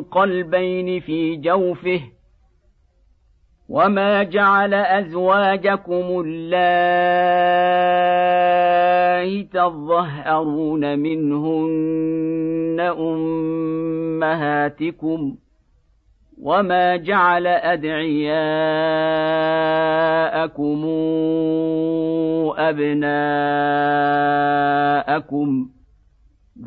قلبين في جوفه وما جعل أزواجكم اللائي تظهرون منهن أمهاتكم وما جعل أدعياءكم أبناءكم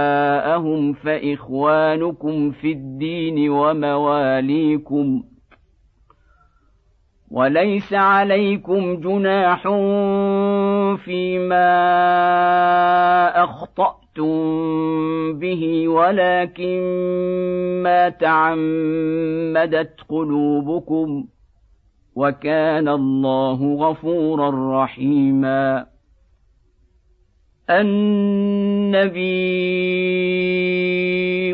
آباءهم فإخوانكم في الدين ومواليكم وليس عليكم جناح فيما أخطأتم به ولكن ما تعمدت قلوبكم وكان الله غفورا رحيما. النبي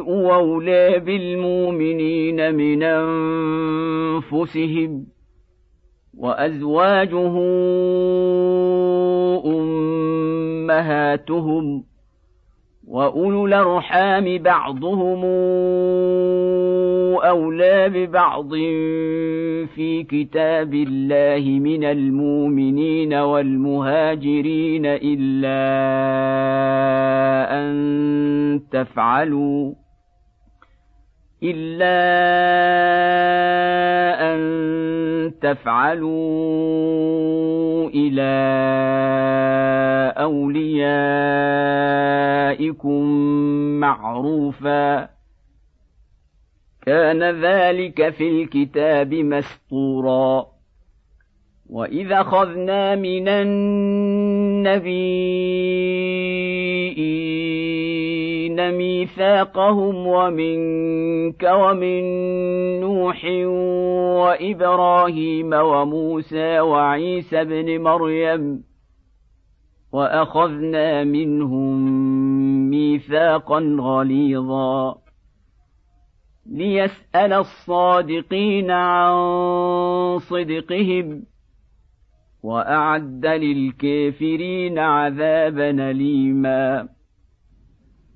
أولى بالمؤمنين من أنفسهم وأزواجه أمهاتهم واولو الارحام بعضهم اولى ببعض في كتاب الله من المؤمنين والمهاجرين الا ان تفعلوا إلا أن تفعلوا إلى أوليائكم معروفا. كان ذلك في الكتاب مسطورا. وإذا أخذنا من النبيين ميثاقهم ومنك ومن نوح وإبراهيم وموسى وعيسى ابن مريم وأخذنا منهم ميثاقا غليظا ليسأل الصادقين عن صدقهم واعد للكافرين عذابا اليما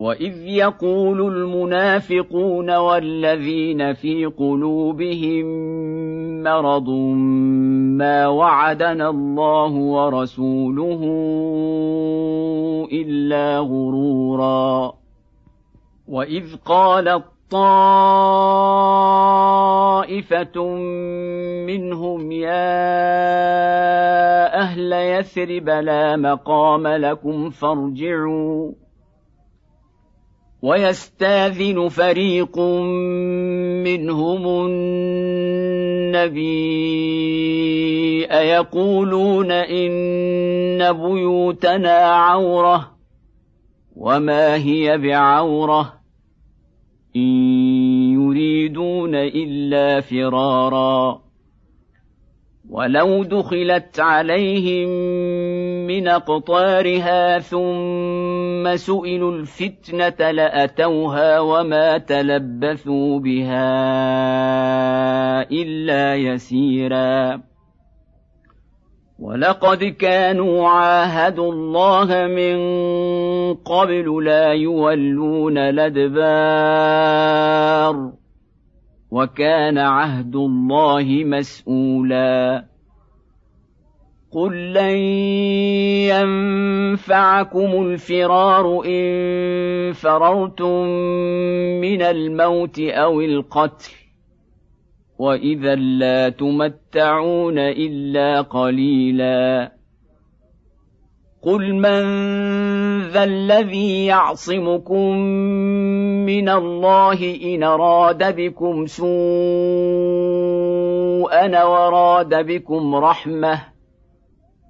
واذ يقول المنافقون والذين في قلوبهم مرض ما وعدنا الله ورسوله الا غرورا واذ قالت طائفه منهم يا أهل يثرب لا مقام لكم فارجعوا ويستاذن فريق منهم النبي ايقولون إن بيوتنا عورة وما هي بعورة إن يريدون إلا فرارا ولو دخلت عليهم من أقطارها ثم سئلوا الفتنة لأتوها وما تلبثوا بها إلا يسيرا. ولقد كانوا عاهدوا الله من قبل لا يولون الأدبار وكان عهد الله مسؤولا. قل لن ينفعكم الفرار ان فررتم من الموت أو القتل واذا لا تمتعون الا قليلا قل من ذا الذي يعصمكم من الله ان اراد بكم سوءا وراد بكم رحمه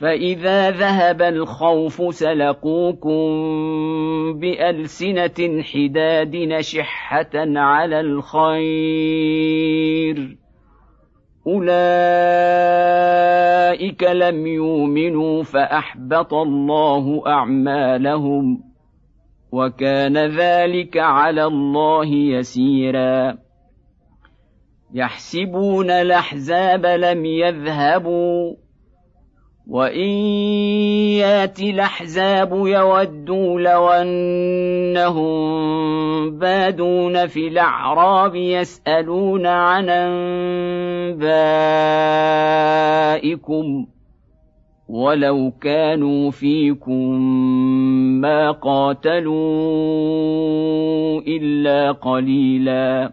فاذا ذهب الخوف سلقوكم بالسنه حداد نشحه على الخير اولئك لم يؤمنوا فاحبط الله اعمالهم وكان ذلك على الله يسيرا يحسبون الاحزاب لم يذهبوا وان يات الاحزاب يودوا لو انهم بادون في الاعراب يسالون عن انبائكم ولو كانوا فيكم ما قاتلوا الا قليلا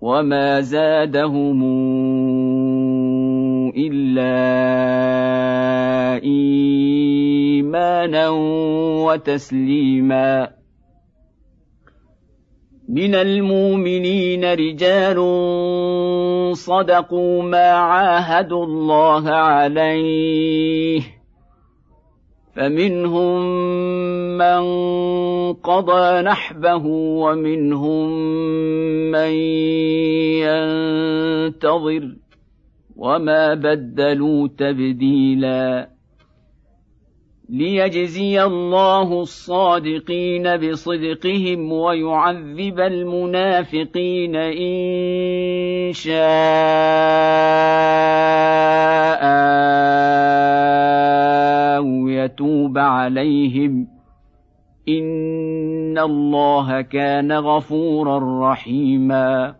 وما زادهم الا ايمانا وتسليما من المؤمنين رجال صدقوا ما عاهدوا الله عليه فمنهم من قضى نحبه ومنهم من ينتظر وما بدلوا تبديلا ليجزي الله الصادقين بصدقهم ويعذب المنافقين إن شاء أو يتوب عليهم ان الله كان غفورا رحيما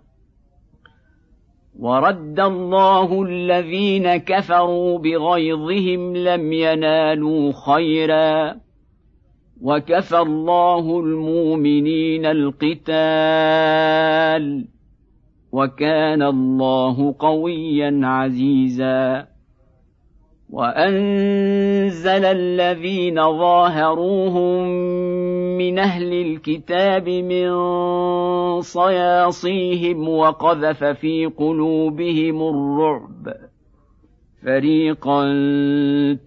ورد الله الذين كفروا بغيظهم لم ينالوا خيرا وكفى الله المؤمنين القتال وكان الله قويا عزيزا وأنزل الذين ظاهروهم من أهل الكتاب من صياصيهم وقذف في قلوبهم الرعب. فريقا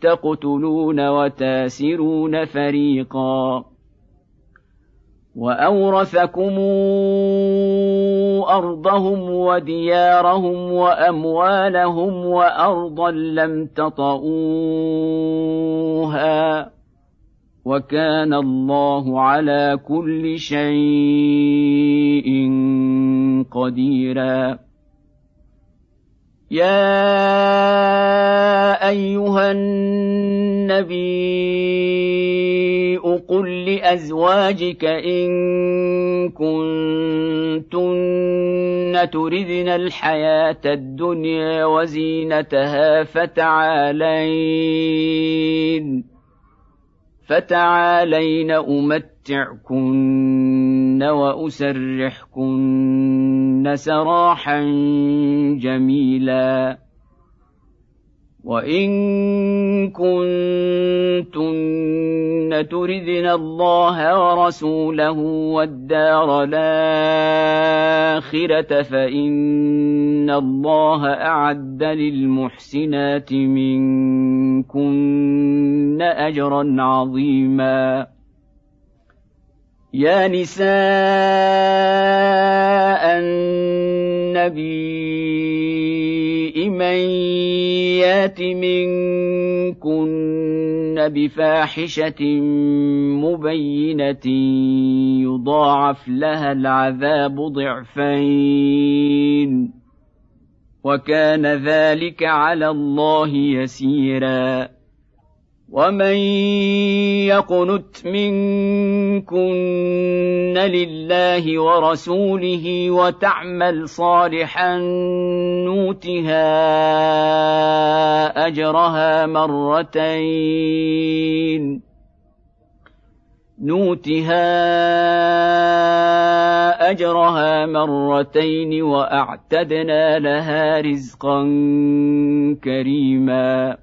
تقتلون وتاسرون فريقا. واورثكم ارضهم وديارهم واموالهم وارضا لم تطئوها وكان الله على كل شيء قديرا يا ايها النبي قل لازواجك ان كنتن تردن الحياة الدنيا وزينتها فتعالين فتعالين امتعكن واسرحكن سراحا جميلا. وان كنتن تردن الله ورسوله والدار الاخره فان الله اعد للمحسنات منكن اجرا عظيما يا نساء النبي من يات منكن بفاحشة مبينة يضاعف لها العذاب ضعفين وكان ذلك على الله يسيرا ومن يقنت منكن لله ورسوله وتعمل صالحا نوتها اجرها مرتين نوتها اجرها مرتين واعتدنا لها رزقا كريما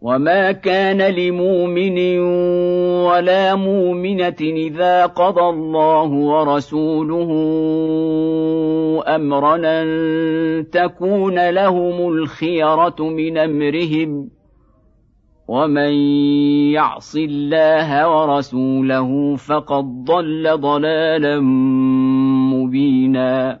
وما كان لمؤمن ولا مؤمنه اذا قضى الله ورسوله امرا ان تكون لهم الخيره من امرهم ومن يعص الله ورسوله فقد ضل ضلالا مبينا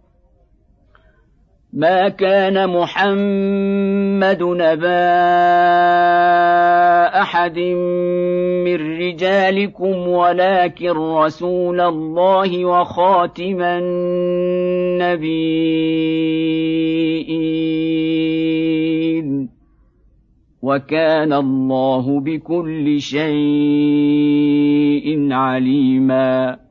ما كان محمد نبا أحد من رجالكم ولكن رسول الله وخاتم النبيين. وكان الله بكل شيء عليما.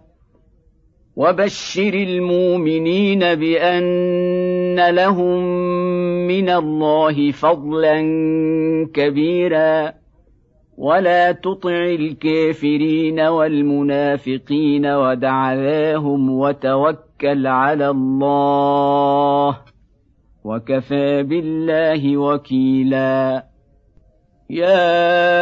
وبشر المؤمنين بأن لهم من الله فضلا كبيرا. ولا تطع الكافرين والمنافقين ودع ذاهم وتوكل على الله وكفى بالله وكيلا. يا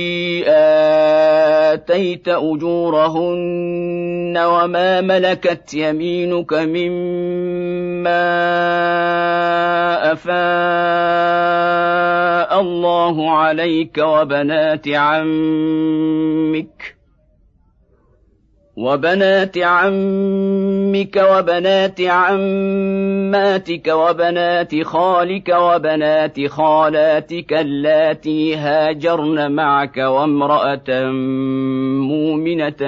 آتيت أجورهن وما ملكت يمينك مما أفاء الله عليك وبنات عمك وبنات عمك وبنات عماتك وبنات خالك وبنات خالاتك اللاتي هاجرن معك وامرأة مؤمنة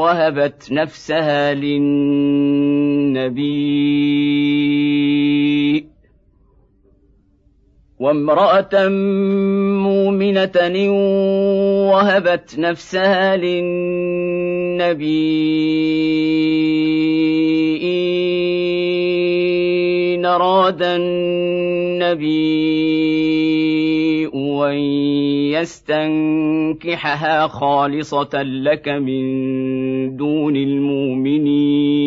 وهبت نفسها للنبي. وامرأة مؤمنة وهبت نفسها للنبي إن أراد النبي أن يستنكحها خالصة لك من دون المؤمنين.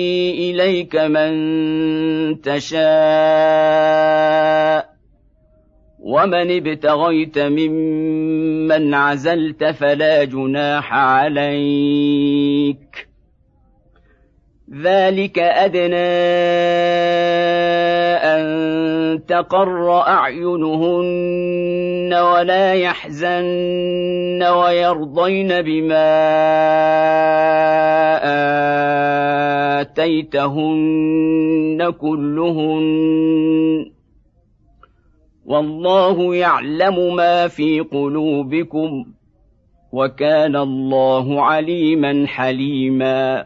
إليك من تشاء ومن ابتغيت ممن عزلت فلا جناح عليك. ذلك أدنى ان تقر أعينهن ولا يحزن ويرضين بما آتيتهن كلهن والله يعلم ما في قلوبكم وكان الله عليما حليما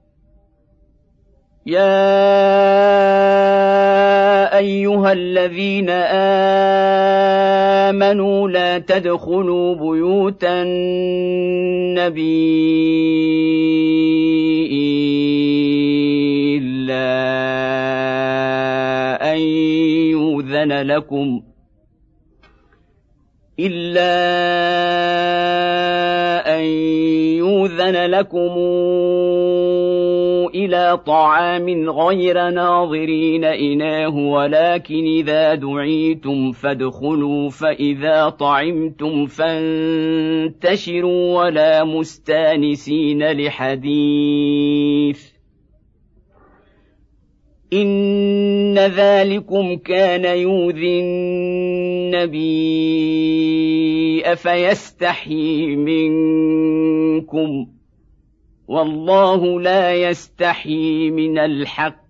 يا ايها الذين امنوا لا تدخلوا بيوت النبي الا ان يؤذن لكم الا ان يؤذن لكم إلى طعام غير ناظرين إناه ولكن إذا دعيتم فادخلوا فإذا طعمتم فانتشروا ولا مستانسين لحديث. إن ذلكم كان يؤذي النبي أفيستحيي منكم؟ والله لا يستحيي من الحق.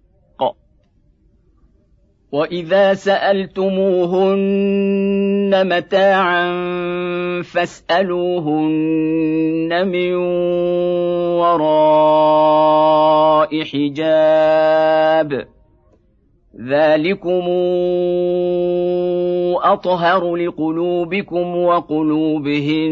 وإذا سألتموهن متاعا فاسألوهن من وراء حجاب. ذلكم أطهر لقلوبكم وقلوبهن.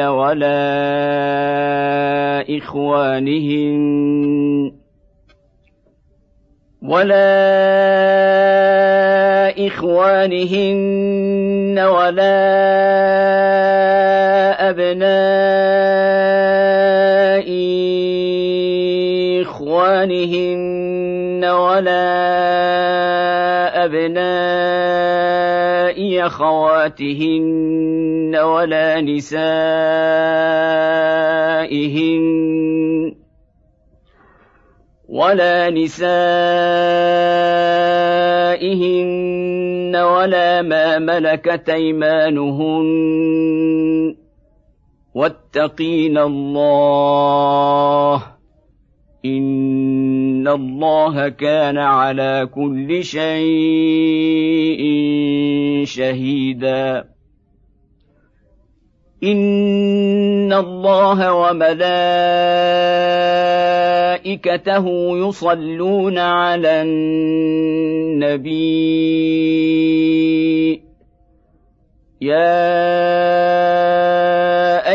أبنائهن ولا إخوانهن ولا إخوانهن ولا أبناء إخوانهن ولا أبناء أخواتهن ولا نسائهن ولا نسائهن ولا ما ملكت أيمانهن واتقين الله ان الله كان على كل شيء شهيدا. ان الله وملائكته يصلون على النبي. يا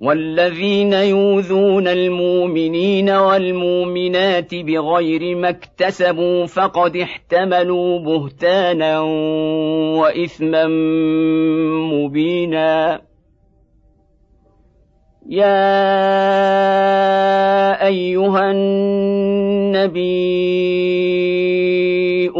والذين يؤذون المؤمنين والمؤمنات بغير ما اكتسبوا فقد احتملوا بهتانا وإثما مبينا. يا أيها النبي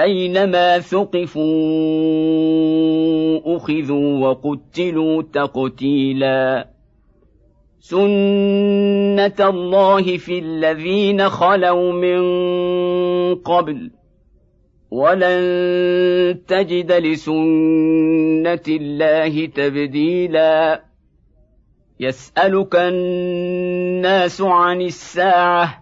أينما ثقفوا أخذوا وقتلوا تقتيلا. سنه الله في الذين خلوا من قبل. ولن تجد لسنه الله تبديلا. يسالك الناس عن الساعة.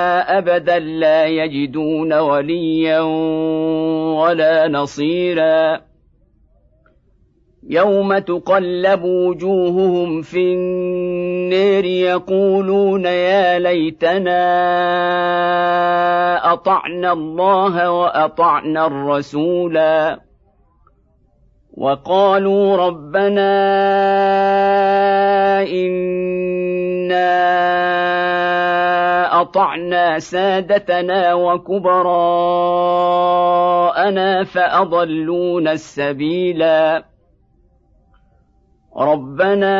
أبدا لا يجدون وليا ولا نصيرا. يوم تقلب وجوههم في النير يقولون يا ليتنا أطعنا الله وأطعنا الرسولا. وقالوا ربنا إنا اطعنا سادتنا وكبراءنا فاضلونا السبيلا. ربنا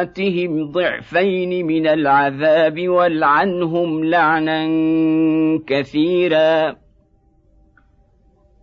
آتهم ضعفين من العذاب والعنهم لعنا كثيرا.